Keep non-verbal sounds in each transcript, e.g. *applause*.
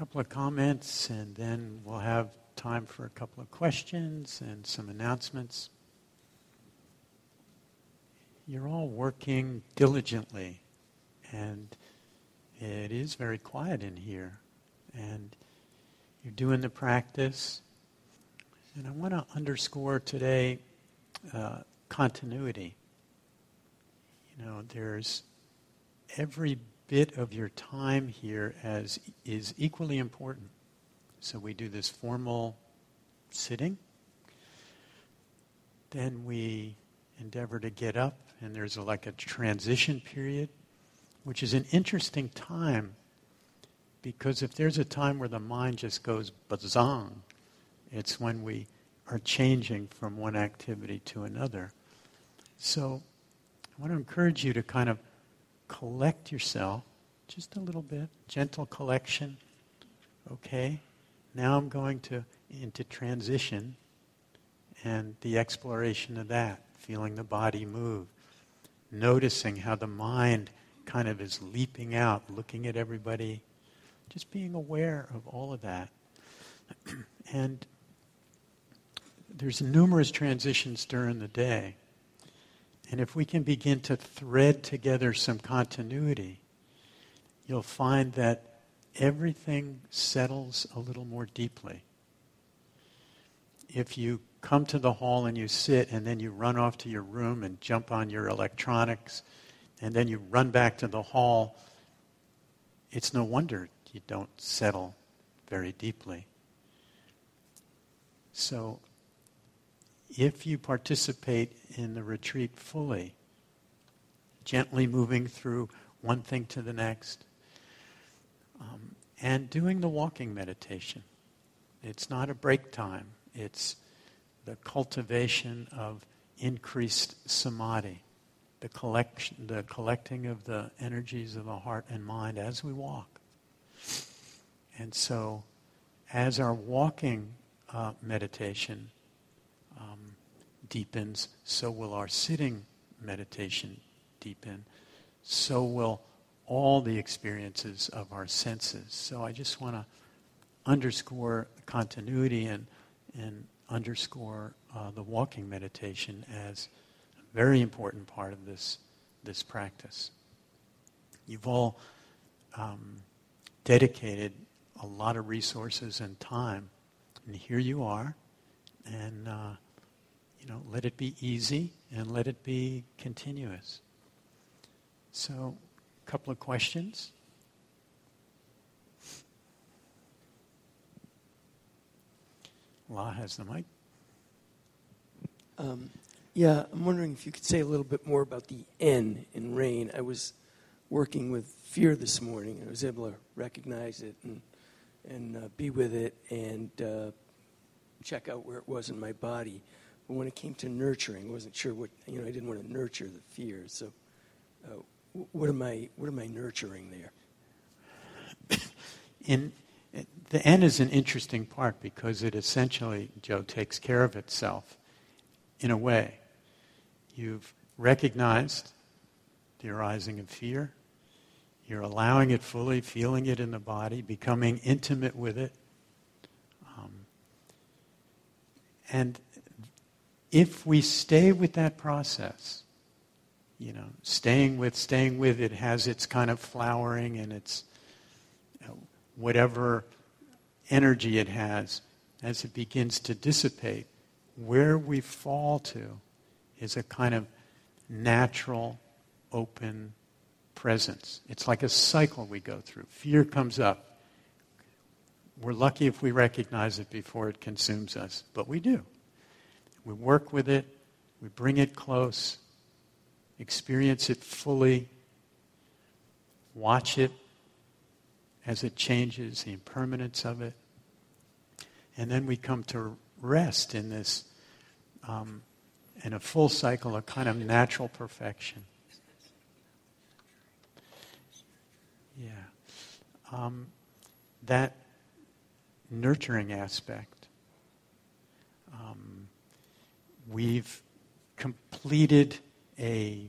couple of comments, and then we'll have time for a couple of questions and some announcements. You're all working diligently, and it is very quiet in here. And you're doing the practice. And I want to underscore today uh, continuity. You know, there's every bit of your time here as is equally important. So we do this formal sitting. Then we endeavor to get up, and there's a, like a transition period, which is an interesting time because if there's a time where the mind just goes bazong, it's when we are changing from one activity to another. So I want to encourage you to kind of collect yourself just a little bit, gentle collection. Okay, now I'm going to into transition and the exploration of that, feeling the body move, noticing how the mind kind of is leaping out, looking at everybody, just being aware of all of that. *clears throat* and there's numerous transitions during the day. And if we can begin to thread together some continuity, you'll find that everything settles a little more deeply. If you come to the hall and you sit and then you run off to your room and jump on your electronics and then you run back to the hall, it's no wonder you don't settle very deeply. So if you participate in the retreat fully, gently moving through one thing to the next, um, and doing the walking meditation. It's not a break time, it's the cultivation of increased samadhi, the, collection, the collecting of the energies of the heart and mind as we walk. And so, as our walking uh, meditation um, deepens, so will our sitting meditation deepen. So will all the experiences of our senses. So I just want to underscore continuity and, and underscore uh, the walking meditation as a very important part of this, this practice. You've all um, dedicated a lot of resources and time, and here you are, and uh, you know, let it be easy and let it be continuous. So, a couple of questions. La has the mic. Um, yeah, I'm wondering if you could say a little bit more about the N in rain. I was working with fear this morning. And I was able to recognize it and and uh, be with it and uh, check out where it was in my body. But when it came to nurturing, I wasn't sure what you know. I didn't want to nurture the fear. So, uh, what am I? What am I nurturing there? *coughs* In the N is an interesting part because it essentially, Joe, takes care of itself in a way. You've recognized the arising of fear. You're allowing it fully, feeling it in the body, becoming intimate with it. Um, and if we stay with that process, you know, staying with, staying with it has its kind of flowering and its you know, whatever energy it has as it begins to dissipate. Where we fall to is a kind of natural, open presence. It's like a cycle we go through. Fear comes up. We're lucky if we recognize it before it consumes us, but we do. We work with it, we bring it close, experience it fully, watch it as it changes, the impermanence of it. And then we come to rest in this, um, in a full cycle of kind of natural perfection. Yeah. Um, that nurturing aspect we've completed a,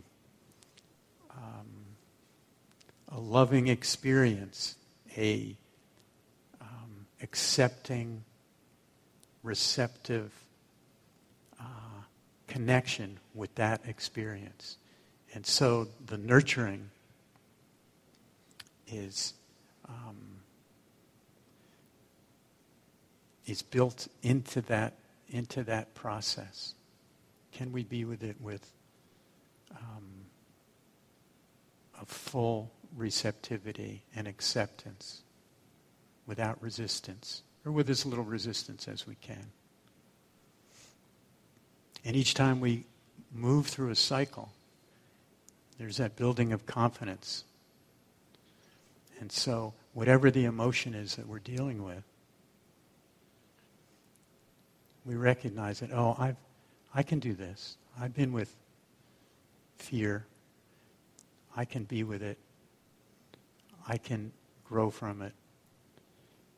um, a loving experience, a, um, accepting, receptive uh, connection with that experience. And so the nurturing is um, is built into that into that process. Can we be with it with um, a full receptivity and acceptance without resistance, or with as little resistance as we can? And each time we move through a cycle, there's that building of confidence. And so, whatever the emotion is that we're dealing with, we recognize that, oh, I've, I can do this. I've been with fear. I can be with it. I can grow from it.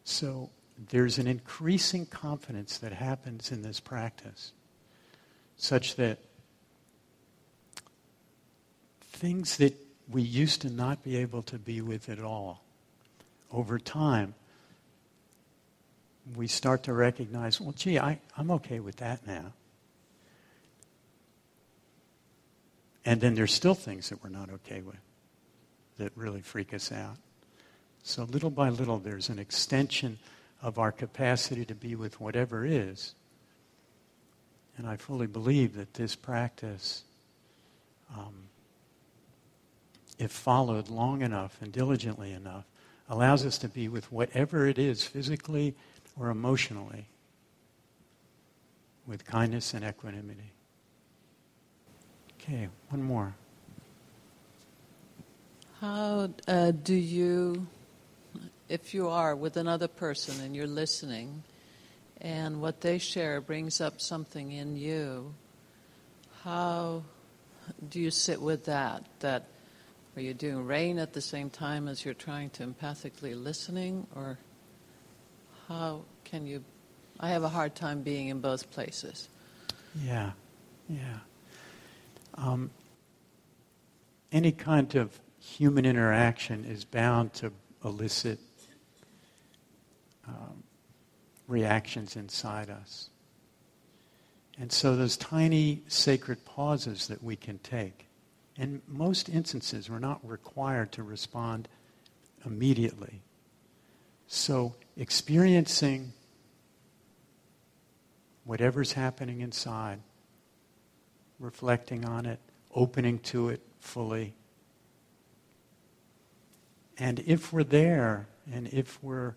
So there's an increasing confidence that happens in this practice, such that things that we used to not be able to be with at all, over time, we start to recognize, well, gee, I, I'm okay with that now. And then there's still things that we're not okay with that really freak us out. So little by little, there's an extension of our capacity to be with whatever is. And I fully believe that this practice um, if followed long enough and diligently enough, allows us to be with whatever it is, physically or emotionally, with kindness and equanimity. Okay, one more. How uh, do you, if you are with another person and you're listening, and what they share brings up something in you, how do you sit with that? That are you doing rain at the same time as you're trying to empathically listening, or how can you? I have a hard time being in both places. Yeah, yeah. Um, any kind of human interaction is bound to elicit um, reactions inside us. And so, those tiny sacred pauses that we can take in most instances, we're not required to respond immediately. So, experiencing whatever's happening inside, reflecting on it, opening to it fully. And if we're there, and if we're,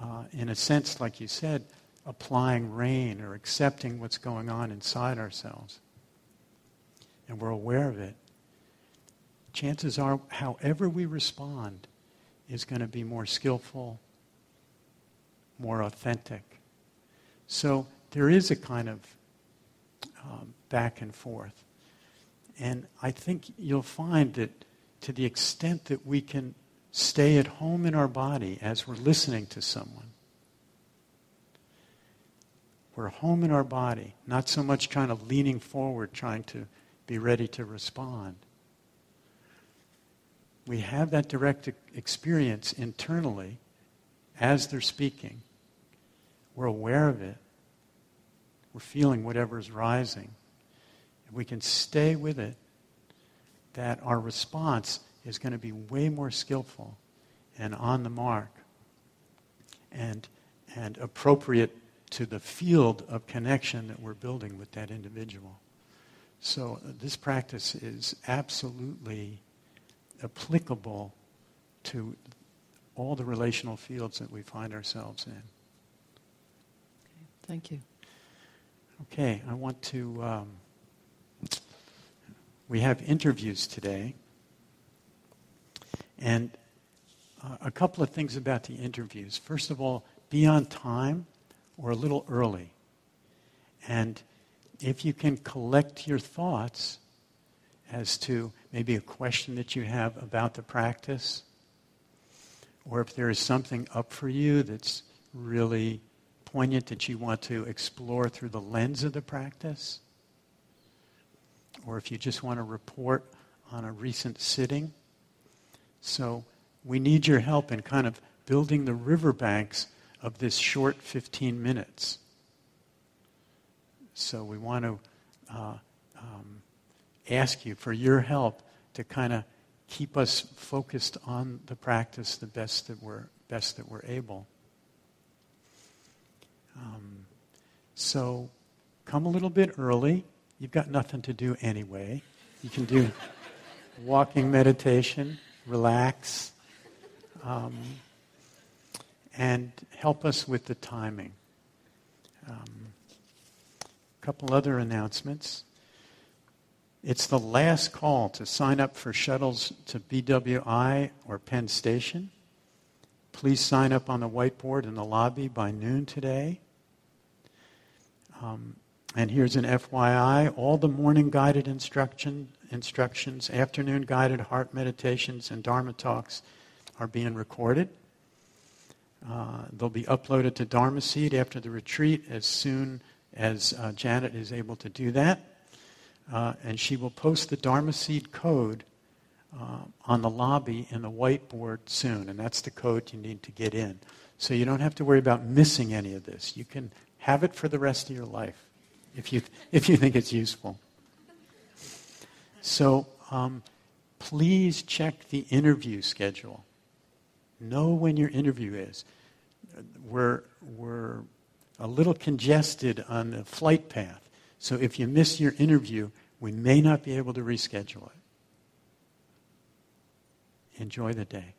uh, in a sense, like you said, applying rain or accepting what's going on inside ourselves, and we're aware of it, chances are, however we respond is going to be more skillful, more authentic. So there is a kind of um, back and forth. And I think you'll find that to the extent that we can stay at home in our body as we're listening to someone, we're home in our body, not so much kind of leaning forward, trying to be ready to respond we have that direct experience internally as they're speaking. We're aware of it. We're feeling whatever is rising. If we can stay with it, that our response is going to be way more skillful and on the mark and, and appropriate to the field of connection that we're building with that individual. So uh, this practice is absolutely applicable to all the relational fields that we find ourselves in. Okay, thank you. Okay, I want to. Um, we have interviews today. And uh, a couple of things about the interviews. First of all, be on time or a little early. And if you can collect your thoughts as to maybe a question that you have about the practice, or if there is something up for you that's really poignant that you want to explore through the lens of the practice, or if you just want to report on a recent sitting. So we need your help in kind of building the riverbanks of this short 15 minutes. So we want to uh, um, ask you for your help to kind of keep us focused on the practice the best that we're best that we're able. Um, so come a little bit early. You've got nothing to do anyway. You can do *laughs* walking meditation, relax, um, and help us with the timing. Um, a couple other announcements. It's the last call to sign up for shuttles to BWI or Penn Station. Please sign up on the whiteboard in the lobby by noon today. Um, and here's an FYI all the morning guided instruction, instructions, afternoon guided heart meditations, and Dharma talks are being recorded. Uh, they'll be uploaded to Dharma Seed after the retreat as soon as uh, Janet is able to do that. Uh, and she will post the Dharma Seed code uh, on the lobby in the whiteboard soon. And that's the code you need to get in. So you don't have to worry about missing any of this. You can have it for the rest of your life if you, if you think it's useful. So um, please check the interview schedule. Know when your interview is. We're, we're a little congested on the flight path. So if you miss your interview, we may not be able to reschedule it. Enjoy the day.